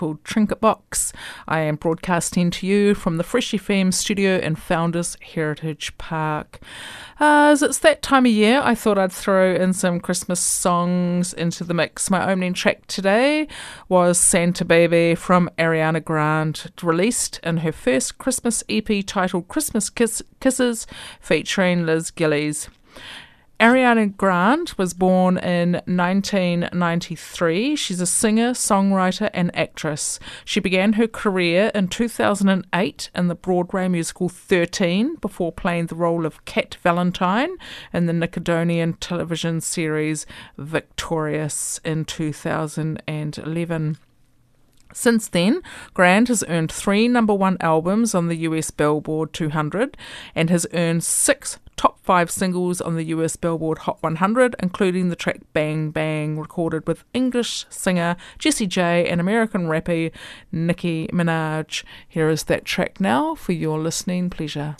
Called Trinket Box. I am broadcasting to you from the Fresh FM studio in Founders Heritage Park. Uh, as it's that time of year, I thought I'd throw in some Christmas songs into the mix. My opening track today was Santa Baby from Ariana Grande, released in her first Christmas EP titled Christmas Kiss- Kisses, featuring Liz Gillies. Ariana Grande was born in 1993. She's a singer, songwriter, and actress. She began her career in 2008 in the Broadway musical 13 before playing the role of Cat Valentine in the Nickelodeon television series Victorious in 2011. Since then, Grande has earned three number one albums on the US Billboard 200 and has earned six top five singles on the US Billboard Hot 100, including the track Bang Bang, recorded with English singer Jessie J and American rapper Nicki Minaj. Here is that track now for your listening pleasure.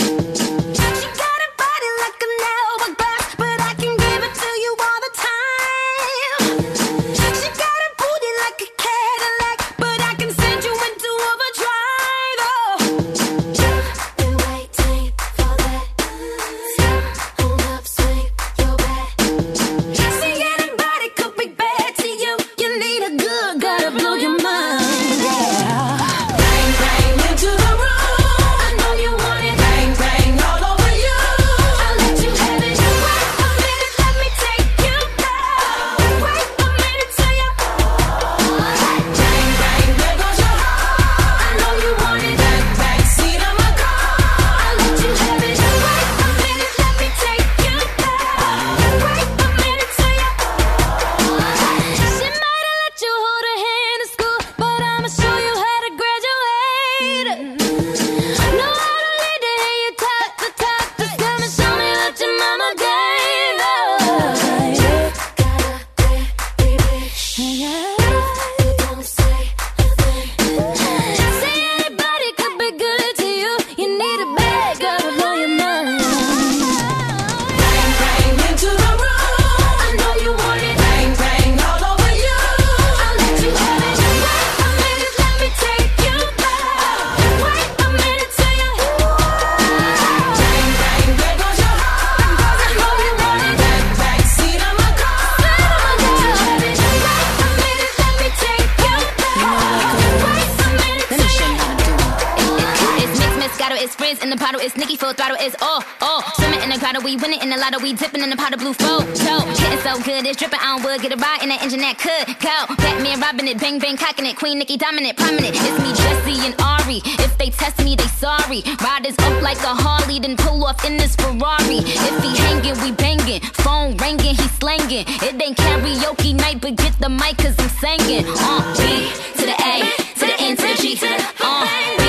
Winning in the lotto, we dipping in the pot of blue flow. So, getting so good, it's dripping on wood, get a ride in that engine that could go. Batman robbing it, bang bang cocking it, Queen Nicki dominant, prominent. It's me, Jessie and Ari. If they test me, they sorry. Riders up like a Harley, then pull off in this Ferrari. If he hanging, we banging. Phone ringing, he slanging. It ain't karaoke night, but get the mic, cause I'm singing. Uh, B to the A, to the N to the G. Uh, B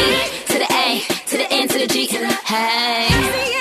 to the A, to the N to the G. Hey.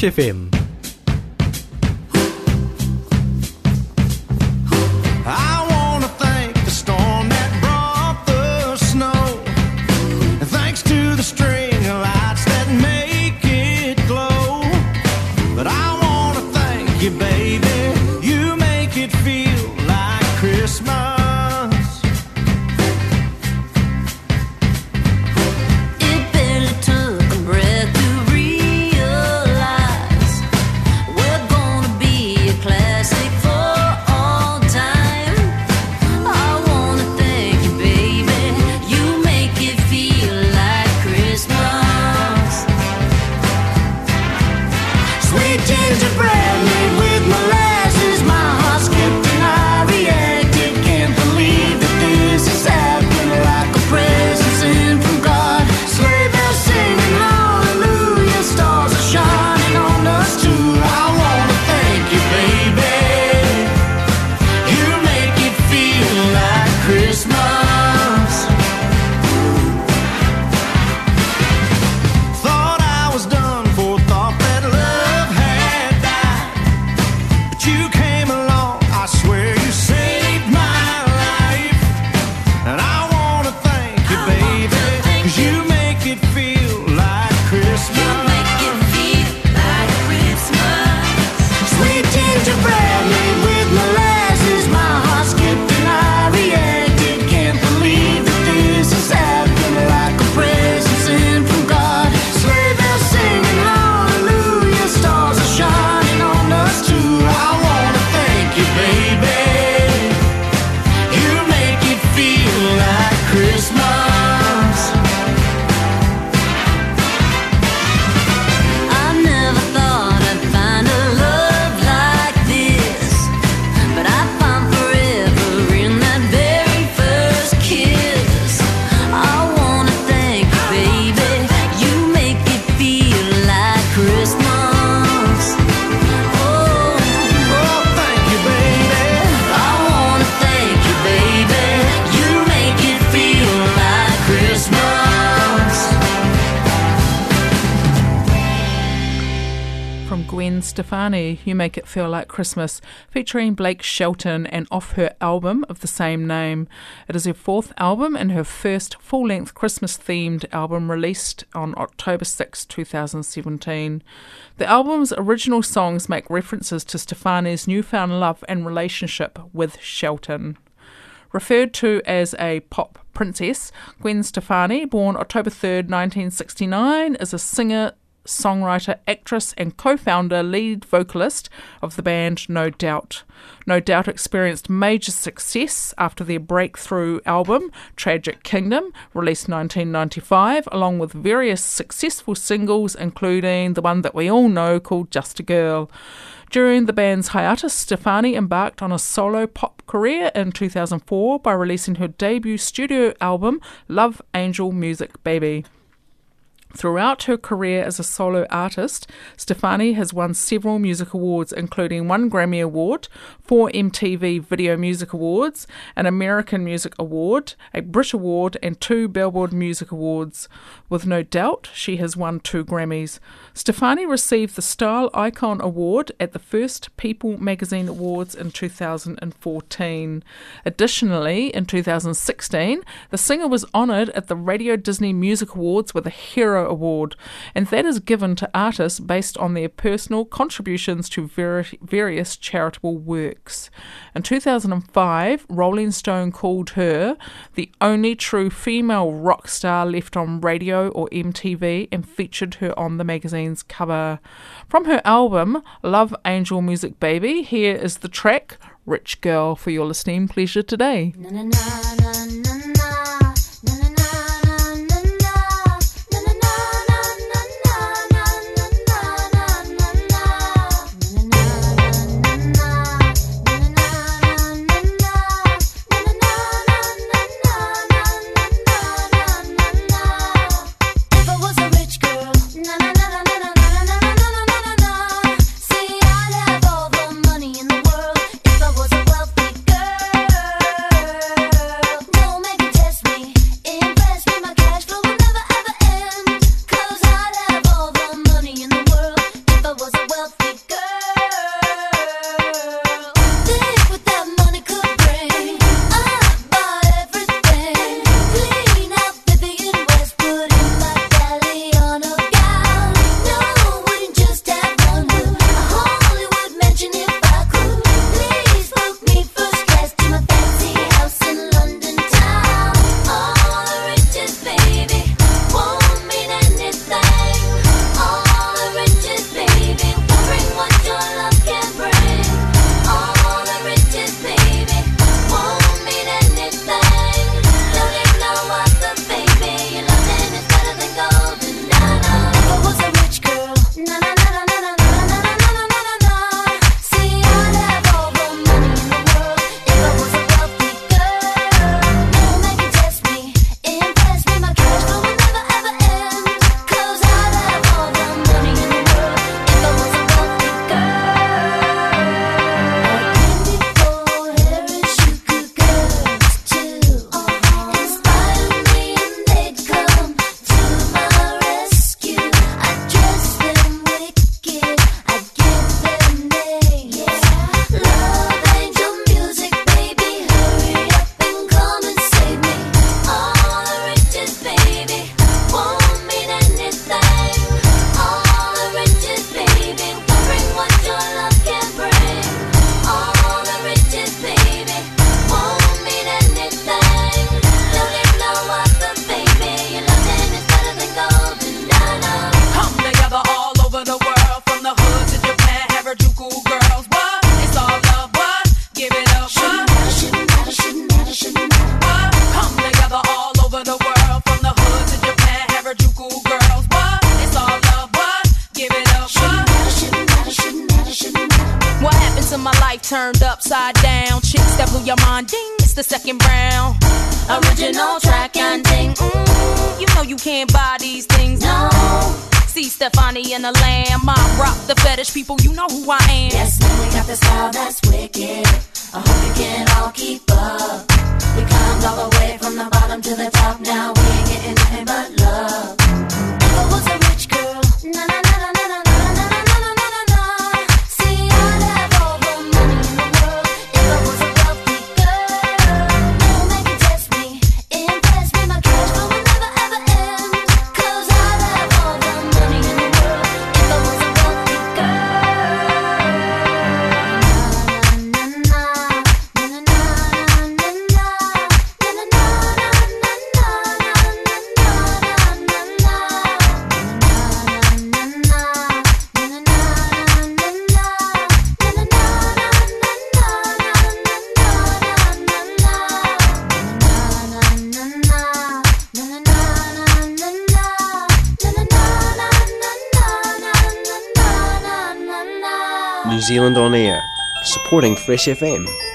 Fresh FM. Stefani, You Make It Feel Like Christmas, featuring Blake Shelton and off her album of the same name. It is her fourth album and her first full length Christmas themed album released on October 6, 2017. The album's original songs make references to Stefani's newfound love and relationship with Shelton. Referred to as a pop princess, Gwen Stefani, born October 3rd, 1969, is a singer, songwriter, actress, and co founder, lead vocalist of the band No Doubt. No Doubt experienced major success after their breakthrough album, Tragic Kingdom, released 1995, along with various successful singles, including the one that we all know called Just a Girl. During the band's hiatus, Stefani embarked on a solo pop career in 2004 by releasing her debut studio album, Love Angel Music Baby. Throughout her career as a solo artist, Stefani has won several music awards, including one Grammy Award, four MTV Video Music Awards, an American Music Award, a Brit Award, and two Billboard Music Awards. With no doubt, she has won two Grammys. Stefani received the Style Icon Award at the first People Magazine Awards in 2014. Additionally, in 2016, the singer was honoured at the Radio Disney Music Awards with a Hero Award, and that is given to artists based on their personal contributions to ver- various charitable works. In 2005, Rolling Stone called her the only true female rock star left on radio or MTV and featured her on the magazine's cover. From her album, Love Angel Music Baby, here is the track Rich Girl for your listening pleasure today. Na, na, na, supporting Fresh FM.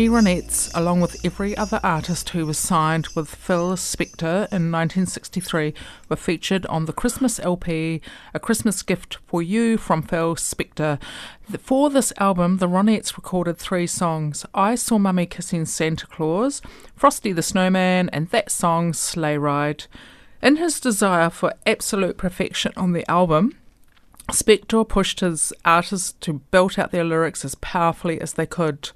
Three Ronettes, along with every other artist who was signed with Phil Spector in 1963, were featured on the Christmas LP, A Christmas Gift for You from Phil Spector. For this album, the Ronettes recorded three songs I Saw Mummy Kissing Santa Claus, Frosty the Snowman, and that song, Sleigh Ride. In his desire for absolute perfection on the album, Spector pushed his artists to belt out their lyrics as powerfully as they could.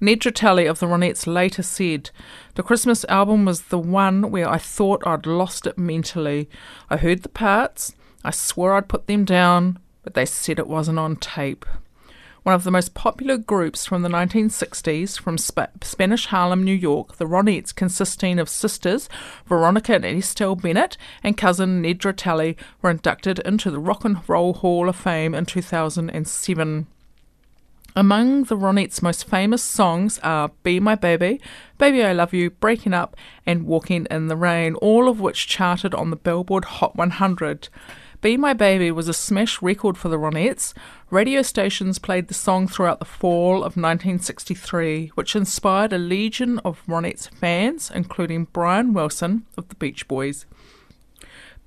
Nedra Talley of the Ronettes later said, The Christmas album was the one where I thought I'd lost it mentally. I heard the parts, I swore I'd put them down, but they said it wasn't on tape one of the most popular groups from the 1960s from Sp- Spanish Harlem, New York, the Ronettes, consisting of sisters Veronica and Estelle Bennett and cousin Nedra Talley, were inducted into the Rock and Roll Hall of Fame in 2007. Among the Ronettes' most famous songs are Be My Baby, Baby I Love You, Breaking Up, and Walking in the Rain, all of which charted on the Billboard Hot 100. Be My Baby was a smash record for the Ronettes. Radio stations played the song throughout the fall of 1963, which inspired a legion of Ronettes fans, including Brian Wilson of the Beach Boys.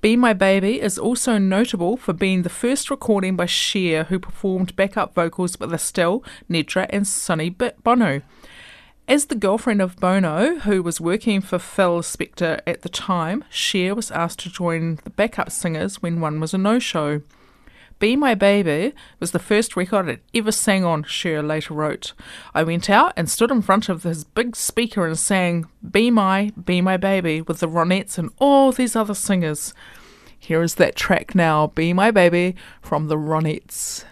Be My Baby is also notable for being the first recording by Cher, who performed backup vocals with Estelle, Nedra, and Sonny Bono. As the girlfriend of Bono, who was working for Phil Spector at the time, Cher was asked to join the backup singers when one was a no show. Be My Baby was the first record I'd ever sang on, Cher later wrote. I went out and stood in front of his big speaker and sang Be My, Be My Baby with the Ronettes and all these other singers. Here is that track now, Be My Baby from the Ronettes.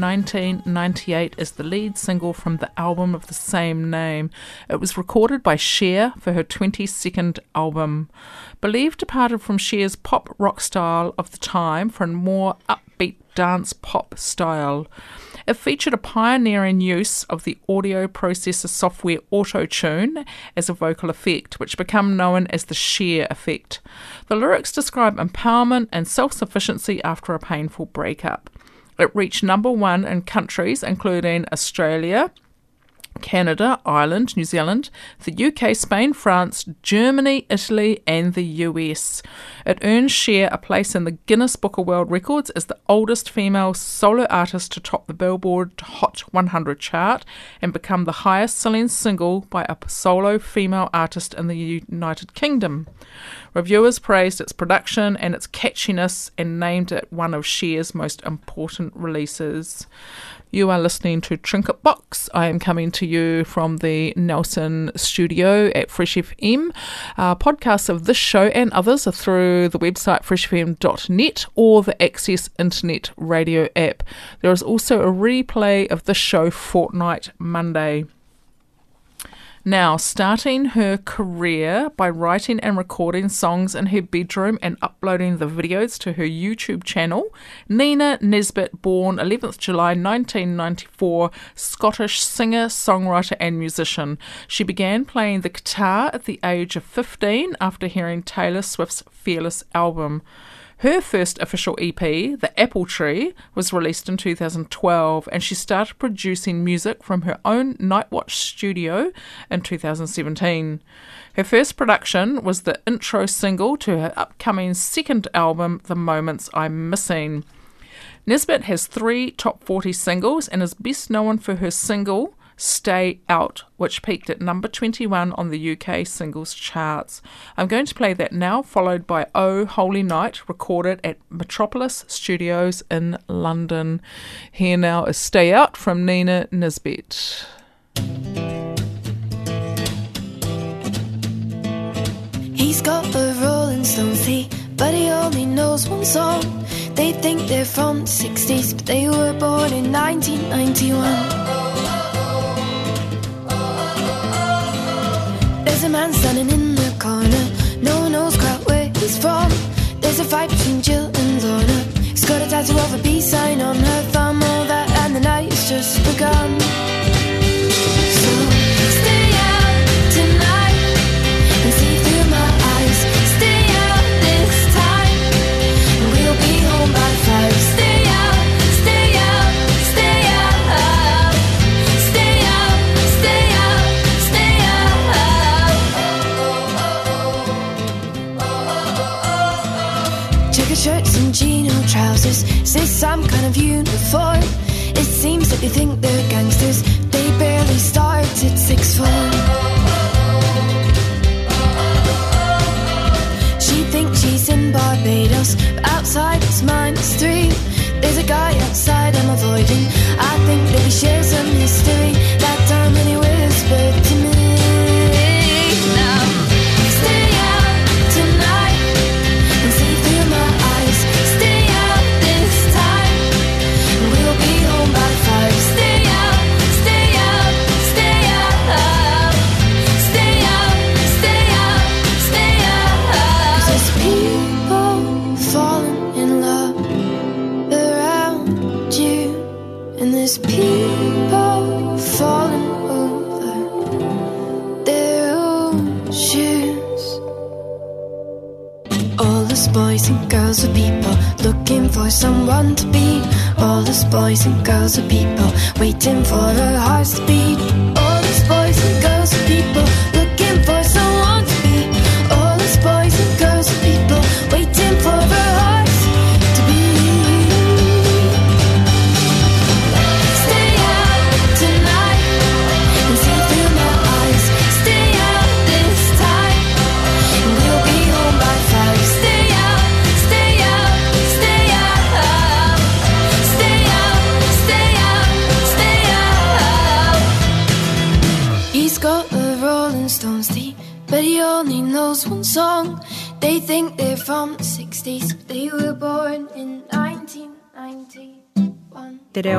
1998 as the lead single from the album of the same name. It was recorded by Cher for her 22nd album. Believed departed from Cher's pop rock style of the time for a more upbeat dance pop style. It featured a pioneering use of the audio processor software Autotune as a vocal effect, which became known as the Cher effect. The lyrics describe empowerment and self sufficiency after a painful breakup. It reached number one in countries including Australia, Canada, Ireland, New Zealand, the UK, Spain, France, Germany, Italy, and the US. It earned Cher a place in the Guinness Book of World Records as the oldest female solo artist to top the Billboard Hot 100 chart and become the highest selling single by a solo female artist in the United Kingdom. Reviewers praised its production and its catchiness and named it one of Cher's most important releases. You are listening to Trinket Box. I am coming to you from the Nelson studio at Fresh FM. Uh, podcasts of this show and others are through the website freshfm.net or the Access Internet Radio app. There is also a replay of this show fortnight Monday. Now, starting her career by writing and recording songs in her bedroom and uploading the videos to her YouTube channel, Nina Nesbitt, born 11th July 1994, Scottish singer, songwriter, and musician. She began playing the guitar at the age of 15 after hearing Taylor Swift's Fearless album. Her first official EP, The Apple Tree, was released in 2012, and she started producing music from her own Nightwatch studio in 2017. Her first production was the intro single to her upcoming second album, The Moments I'm Missing. Nesbitt has three top 40 singles and is best known for her single Stay Out, which peaked at number 21 on the UK singles charts. I'm going to play that now, followed by Oh Holy Night, recorded at Metropolis Studios in London. Here now is Stay Out from Nina Nesbitt. He's got a Rolling Stones tee, but he only knows one song. They think they're from the 60s, but they were born in 1991. There's a man standing in the corner, no one knows quite where he's from. There's a fight between Jill and Lorna. He's got a tattoo of a peace sign on her thumb, all that, and the night's just begun. Of uniform? It seems that they think they're gangsters. They barely started six form. She thinks she's in Barbados, but outside it's minus three.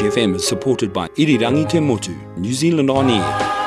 SFM is supported by Irirangi Te Motu, New Zealand On Air.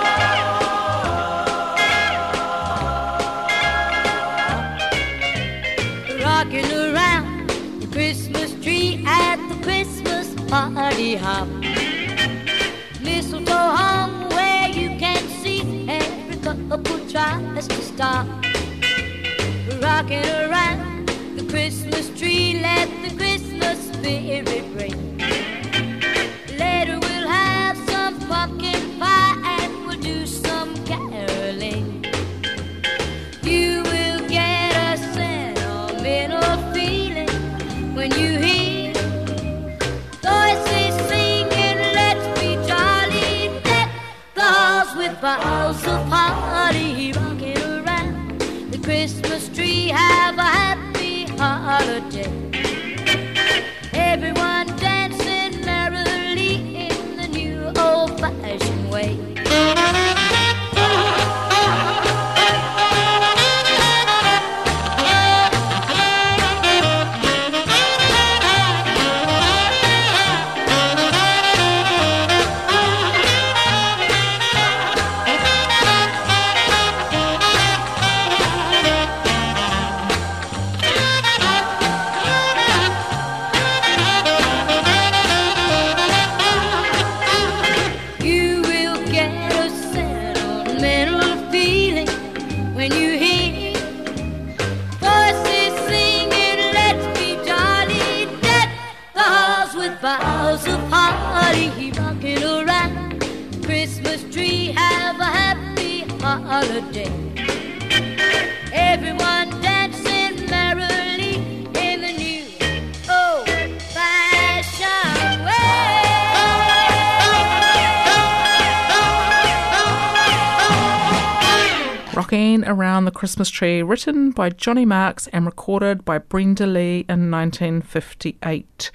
Christmas Tree, written by Johnny Marks and recorded by Brenda Lee in 1958.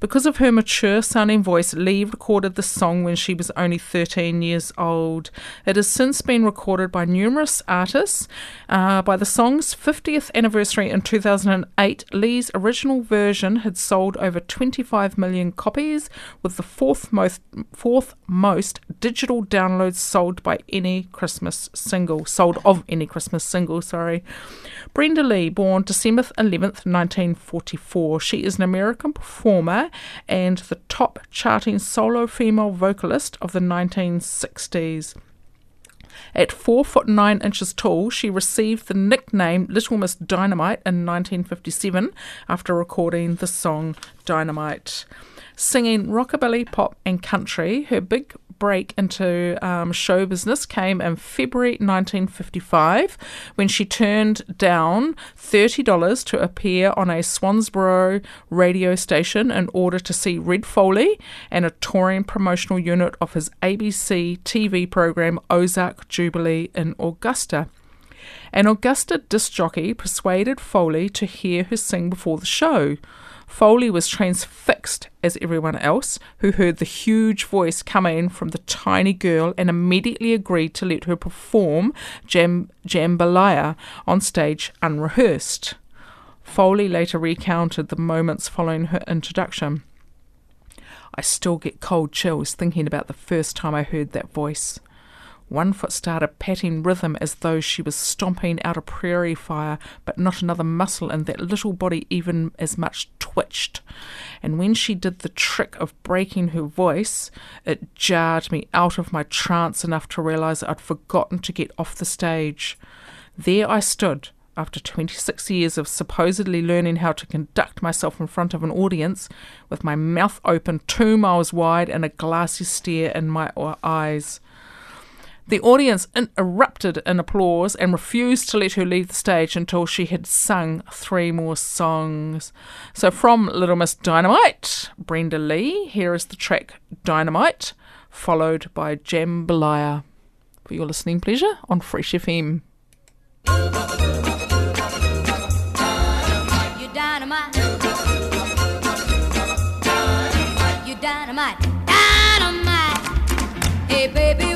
Because of her mature sounding voice, Lee recorded the song when she was only 13 years old. It has since been recorded by numerous artists. Uh, by the song's 50th anniversary in 2008, Lee's original version had sold over 25 million copies, with the fourth most, fourth most digital downloads sold by any Christmas single, sold of any Christmas single, sorry. Brenda Lee, born December 11th, 1944. She is an American performer and the top charting solo female vocalist of the 1960s. At four foot nine inches tall, she received the nickname Little Miss Dynamite in 1957 after recording the song Dynamite. Singing rockabilly, pop, and country, her big break into um, show business came in February 1955 when she turned down $30 to appear on a Swainsboro radio station in order to see Red Foley and a touring promotional unit of his ABC TV program Ozark Jubilee in Augusta. An Augusta disc jockey persuaded Foley to hear her sing before the show. Foley was transfixed as everyone else, who heard the huge voice coming from the tiny girl and immediately agreed to let her perform Jam- Jambalaya on stage unrehearsed. Foley later recounted the moments following her introduction. I still get cold chills thinking about the first time I heard that voice. One foot started patting rhythm as though she was stomping out a prairie fire, but not another muscle in that little body even as much twitched. And when she did the trick of breaking her voice, it jarred me out of my trance enough to realize I'd forgotten to get off the stage. There I stood, after 26 years of supposedly learning how to conduct myself in front of an audience, with my mouth open two miles wide and a glassy stare in my eyes. The audience erupted in applause and refused to let her leave the stage until she had sung three more songs. So, from Little Miss Dynamite, Brenda Lee, here is the track Dynamite, followed by Jambalaya. For your listening pleasure on Fresh FM. You dynamite. You dynamite. Dynamite. Hey baby,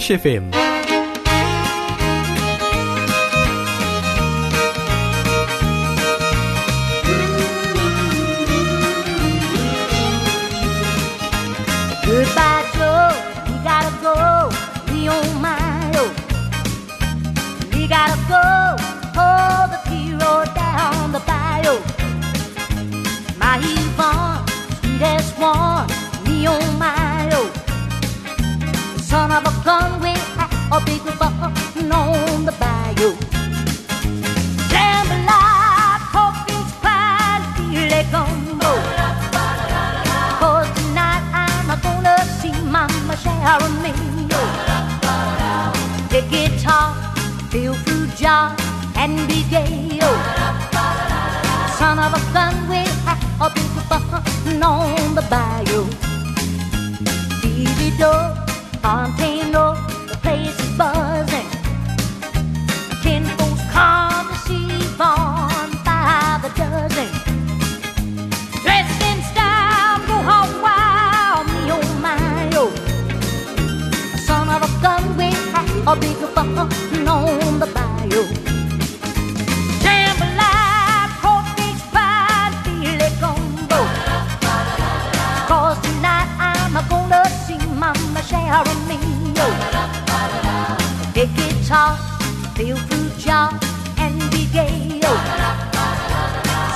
Fresh FM.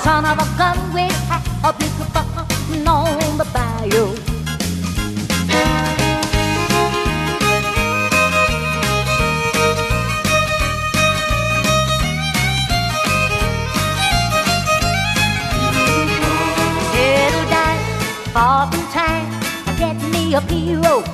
Son of a gun, we have a big fun on the bayou. Far from town, get me a hero.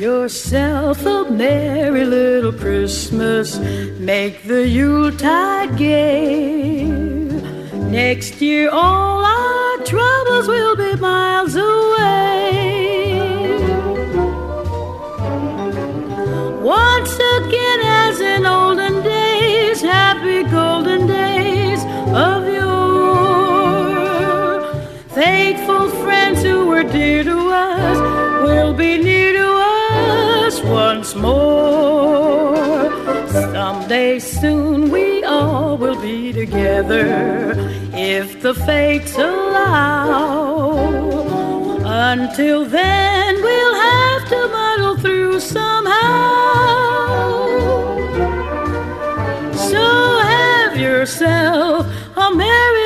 Yourself a merry little Christmas. Make the Yuletide gay. Next year, all our troubles will be miles away. Once again, as in olden days, happy golden days of yore. Faithful friends who were dear to us will be near once more. Someday soon we all will be together if the fates allow. Until then, we'll have to muddle through somehow. So have yourself a merry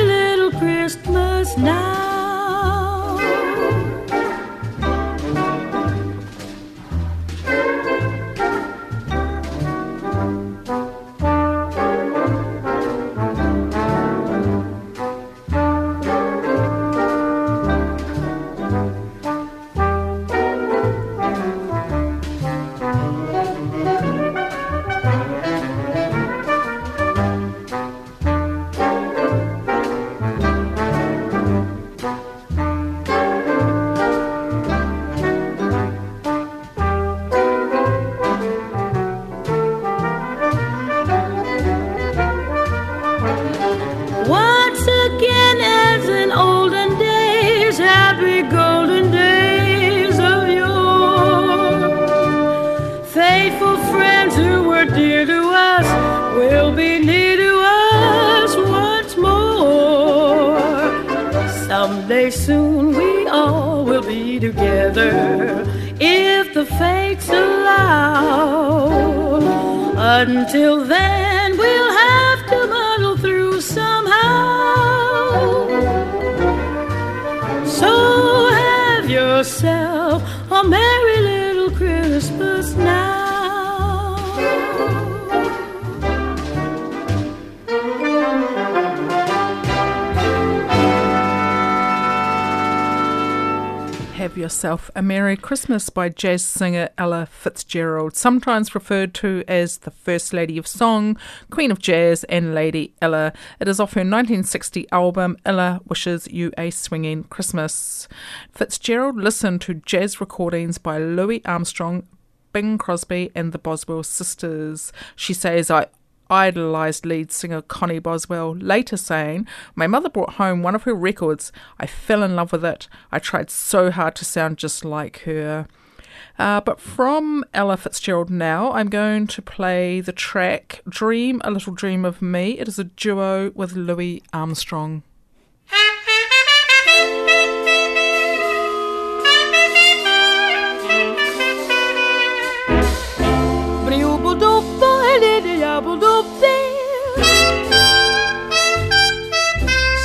yourself a Merry Christmas by jazz singer Ella Fitzgerald, sometimes referred to as the First Lady of Song, Queen of Jazz, and Lady Ella. It is off her 1960 album Ella Wishes You a Swinging Christmas. Fitzgerald listened to jazz recordings by Louis Armstrong, Bing Crosby, and the Boswell sisters. She says, I idolised lead singer Connie Boswell, later saying, My mother brought home one of her records. I fell in love with it. I tried so hard to sound just like her. Uh, but from Ella Fitzgerald now, I'm going to play the track Dream, A Little Dream of Me. It is a duo with Louis Armstrong.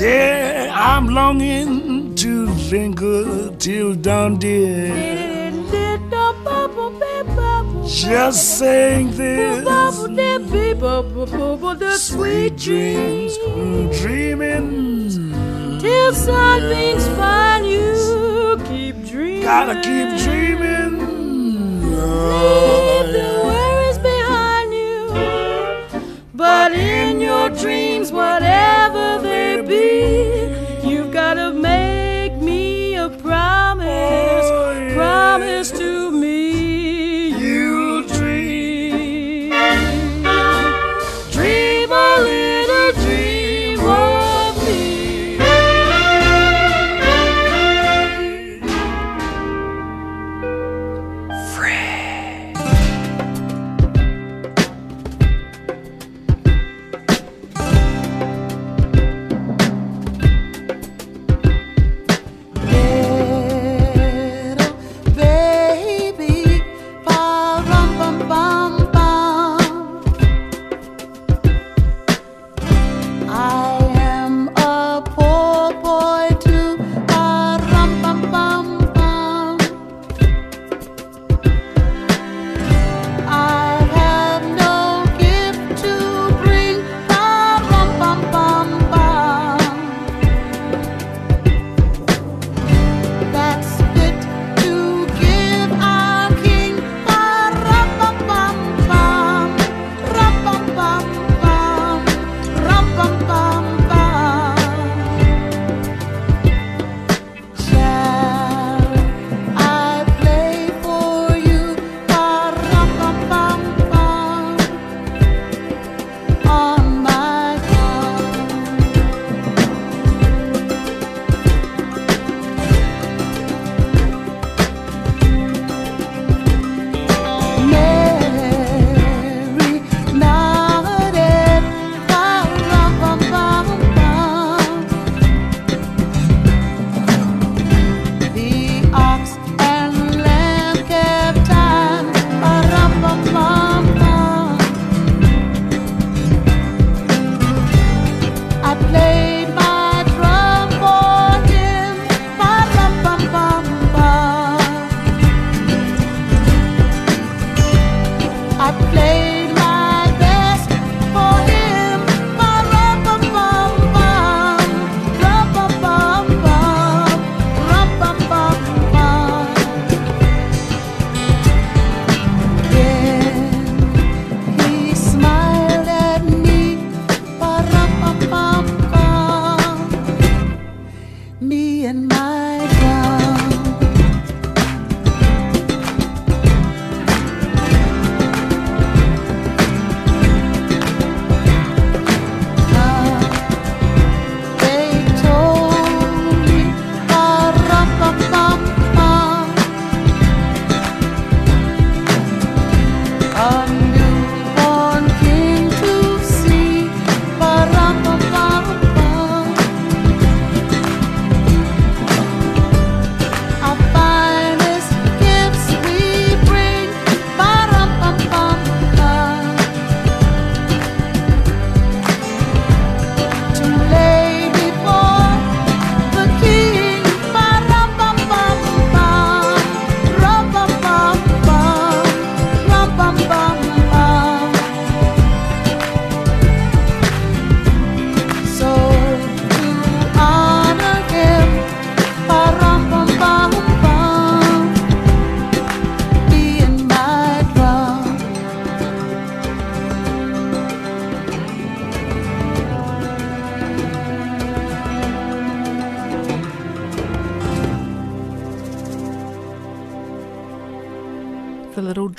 Yeah, I'm longing to linger till dawn, dear. Just saying this. The sweet dreams, dreaming. Till something's find you, keep dreaming. Gotta keep dreaming. Leave the worries behind you. But in your dreams, whatever they be, you've gotta make me a promise. Oh, promise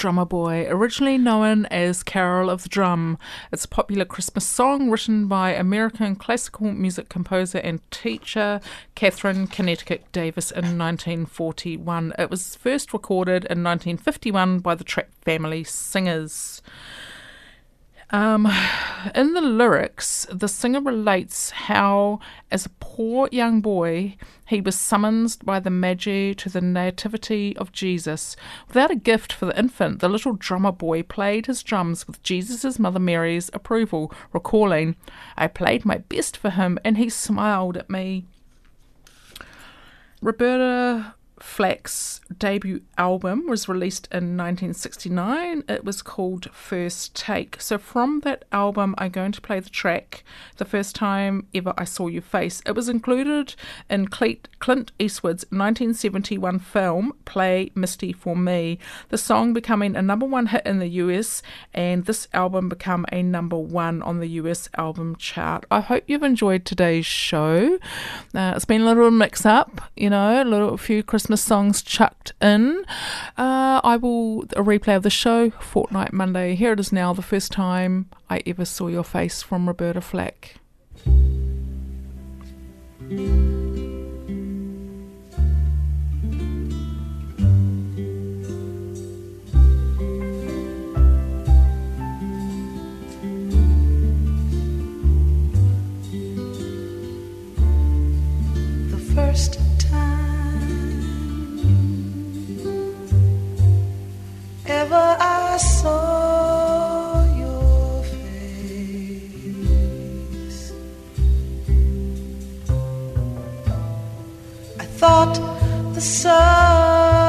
Drummer Boy, originally known as Carol of the Drum. It's a popular Christmas song written by American classical music composer and teacher Katherine Kennicott Davis in 1941. It was first recorded in 1951 by the Trapp Family Singers. Um, in the lyrics, the singer relates how, as a poor young boy, he was summoned by the Magi to the Nativity of Jesus. Without a gift for the infant, the little drummer boy played his drums with Jesus' mother Mary's approval, recalling, I played my best for him and he smiled at me. Roberta Flack's debut album was released in 1969. It was called First Take. So, from that album, I'm going to play the track The First Time Ever I Saw Your Face. It was included in Clint Eastwood's 1971 film Play Misty for Me, the song becoming a number one hit in the US, and this album became a number one on the US album chart. I hope you've enjoyed today's show. Uh, it's been a little mix up, you know, a little a few Christmas songs chucked in. Uh, I will a replay of the show fortnight Monday. Here it is now, the first time I ever saw your face from Roberta Flack. first ever I saw your face. I thought the sun